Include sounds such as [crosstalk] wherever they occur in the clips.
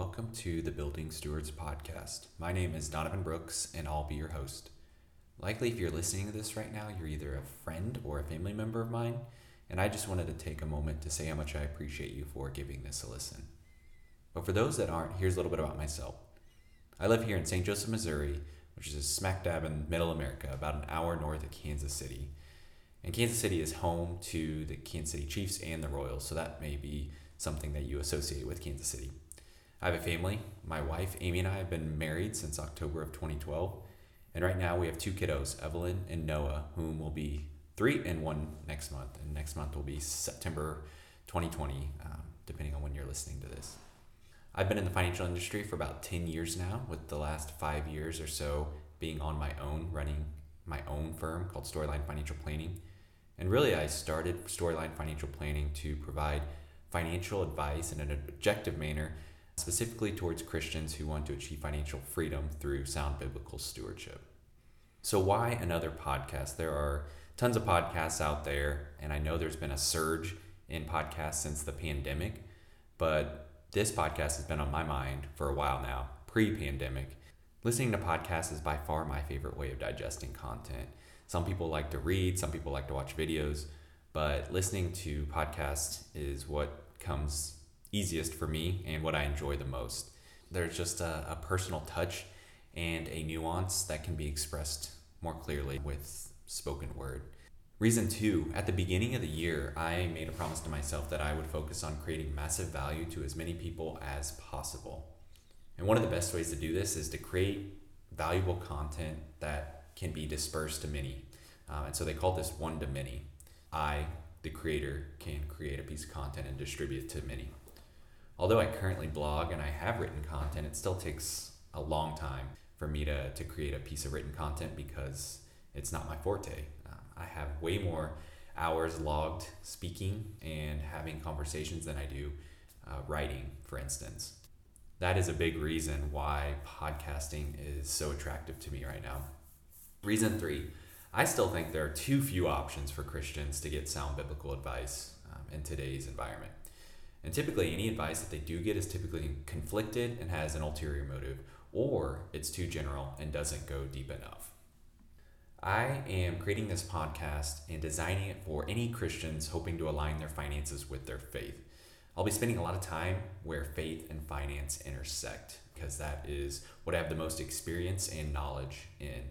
welcome to the Building Stewards podcast. My name is Donovan Brooks, and I'll be your host. Likely, if you're listening to this right now, you're either a friend or a family member of mine, and I just wanted to take a moment to say how much I appreciate you for giving this a listen. But for those that aren't, here's a little bit about myself. I live here in St. Joseph, Missouri, which is a smack dab in middle America, about an hour north of Kansas City. And Kansas City is home to the Kansas City Chiefs and the Royals, so that may be something that you associate with Kansas City. I have a family. My wife, Amy, and I have been married since October of 2012. And right now we have two kiddos, Evelyn and Noah, whom will be three and one next month. And next month will be September 2020, um, depending on when you're listening to this. I've been in the financial industry for about 10 years now, with the last five years or so being on my own, running my own firm called Storyline Financial Planning. And really, I started Storyline Financial Planning to provide financial advice in an objective manner, specifically towards Christians who want to achieve financial freedom through sound biblical stewardship. So, why another podcast? There are tons of podcasts out there, and I know there's been a surge in podcasts since the pandemic, but this podcast has been on my mind for a while now, pre pandemic. Listening to podcasts is by far my favorite way of digesting content. Some people like to read, some people like to watch videos, but listening to podcasts is what comes easiest for me and what I enjoy the most. There's just a, a personal touch and a nuance that can be expressed more clearly with spoken word. Reason two, at the beginning of the year, I made a promise to myself that I would focus on creating massive value to as many people as possible. And one of the best ways to do this is to create valuable content that can be dispersed to many. Um, and so they call this one to many. I, the creator, can create a piece of content and distribute it to many. Although I currently blog and I have written content, it still takes a long time for me to, to create a piece of written content because it's not my forte. Uh, I have way more hours logged speaking and having conversations than I do uh, writing, for instance. That is a big reason why podcasting is so attractive to me right now. Reason three I still think there are too few options for Christians to get sound biblical advice um, in today's environment. And typically, any advice that they do get is typically conflicted and has an ulterior motive, or it's too general and doesn't go deep enough. I am creating this podcast and designing it for any Christians hoping to align their finances with their faith. I'll be spending a lot of time where faith and finance intersect because that is what I have the most experience and knowledge in.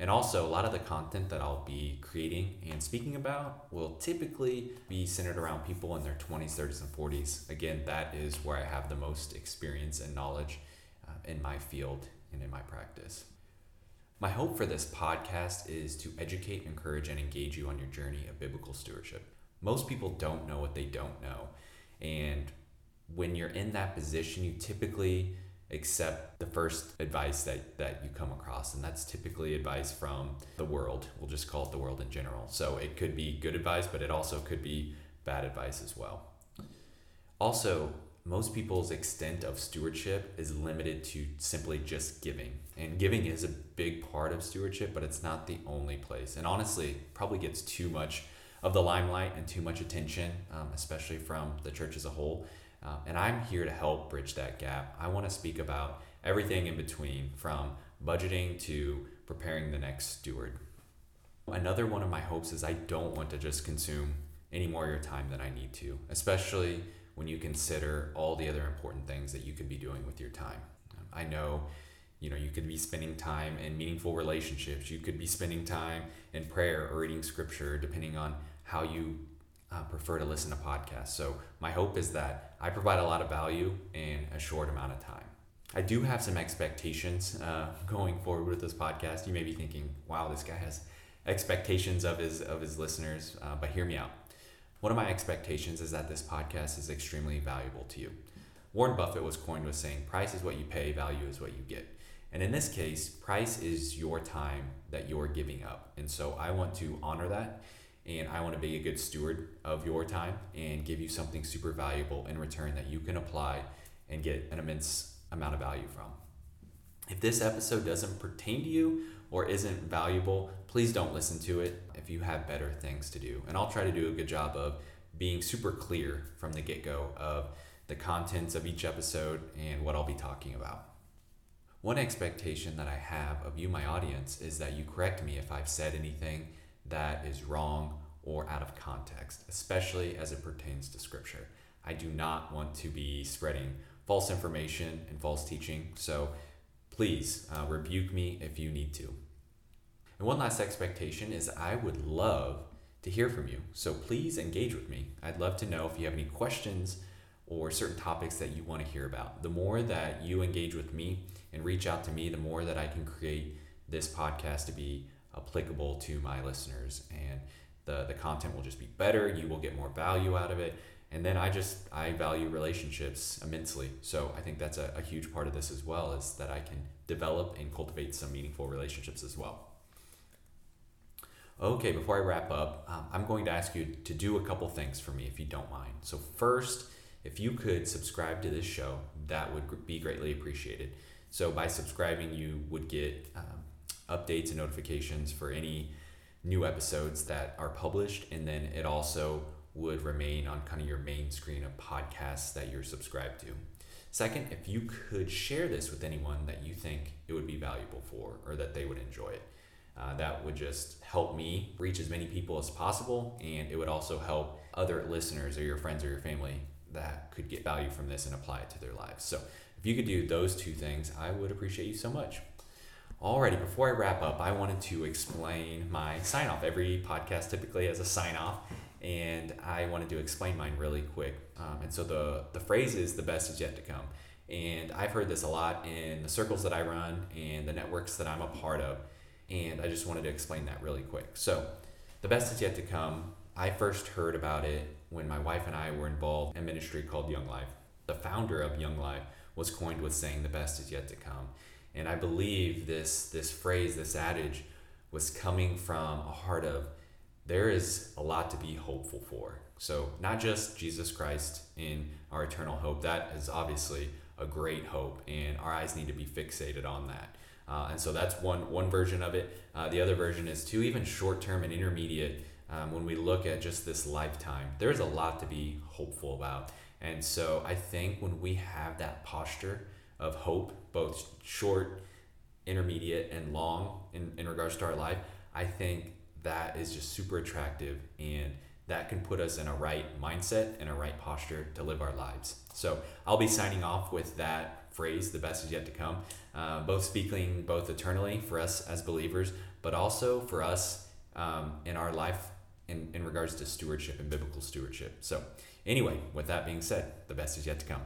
And also, a lot of the content that I'll be creating and speaking about will typically be centered around people in their 20s, 30s, and 40s. Again, that is where I have the most experience and knowledge uh, in my field and in my practice. My hope for this podcast is to educate, encourage, and engage you on your journey of biblical stewardship. Most people don't know what they don't know. And when you're in that position, you typically accept the first advice that, that you come across. And that's typically advice from the world. We'll just call it the world in general. So it could be good advice, but it also could be bad advice as well. Also, most people's extent of stewardship is limited to simply just giving. And giving is a big part of stewardship, but it's not the only place. And honestly, probably gets too much of the limelight and too much attention, um, especially from the church as a whole. Uh, and I'm here to help bridge that gap. I want to speak about everything in between from budgeting to preparing the next steward. Another one of my hopes is I don't want to just consume any more of your time than I need to, especially when you consider all the other important things that you could be doing with your time. I know you know you could be spending time in meaningful relationships you could be spending time in prayer or reading scripture depending on how you uh, prefer to listen to podcasts. So, my hope is that I provide a lot of value in a short amount of time. I do have some expectations uh, [laughs] going forward with this podcast. You may be thinking, wow, this guy has expectations of his, of his listeners, uh, but hear me out. One of my expectations is that this podcast is extremely valuable to you. Warren Buffett was coined with saying, price is what you pay, value is what you get. And in this case, price is your time that you're giving up. And so I want to honor that and I want to be a good steward of your time and give you something super valuable in return that you can apply and get an immense amount of value from. If this episode doesn't pertain to you or isn't valuable, please don't listen to it if you have better things to do. And I'll try to do a good job of being super clear from the get go of the contents of each episode, and what I'll be talking about. One expectation that I have of you, my audience, is that you correct me if I've said anything that is wrong or out of context, especially as it pertains to Scripture. I do not want to be spreading false information and false teaching, so please uh, rebuke me if you need to. And one last expectation is I would love to hear from you. So please engage with me. I'd love to know if you have any questions or certain topics that you want to hear about. The more that you engage with me and reach out to me, the more that I can create this podcast to be applicable to my listeners. And the, the content will just be better. You will get more value out of it. And then I just, I value relationships immensely. So I think that's a, a huge part of this as well is that I can develop and cultivate some meaningful relationships as well. Okay, before I wrap up, um, I'm going to ask you to do a couple things for me if you don't mind. So, first, if you could subscribe to this show, that would be greatly appreciated. So, by subscribing, you would get um, updates and notifications for any new episodes that are published, and then it also would remain on kind of your main screen of podcasts that you're subscribed to. Second, if you could share this with anyone that you think it would be valuable for or that they would enjoy it. Uh, that would just help me reach as many people as possible, and it would also help other listeners or your friends or your family that could get value from this and apply it to their lives. So, if you could do those two things, I would appreciate you so much. Alrighty, before I wrap up, I wanted to explain my sign off. Every podcast typically has a sign off, and I wanted to explain mine really quick. Um, and so the the phrase is "the best is yet to come," and I've heard this a lot in the circles that I run and the networks that I'm a part of and I just wanted to explain that really quick. So, the best is yet to come. I first heard about it when my wife and I were involved in a ministry called Young Life. The founder of Young Life was coined with saying the best is yet to come. And I believe this this phrase, this adage was coming from a heart of there is a lot to be hopeful for. So, not just Jesus Christ in our eternal hope, that is obviously a great hope, and our eyes need to be fixated on that. Uh, and so that's one one version of it. Uh, the other version is to even short term and intermediate. Um, when we look at just this lifetime, there's a lot to be hopeful about. And so I think when we have that posture of hope, both short, intermediate, and long in, in regards to our life, I think that is just super attractive and that can put us in a right mindset and a right posture to live our lives. So I'll be signing off with that phrase, the best is yet to come, uh, both speaking both eternally for us as believers, but also for us um, in our life in, in regards to stewardship and biblical stewardship. So, anyway, with that being said, the best is yet to come.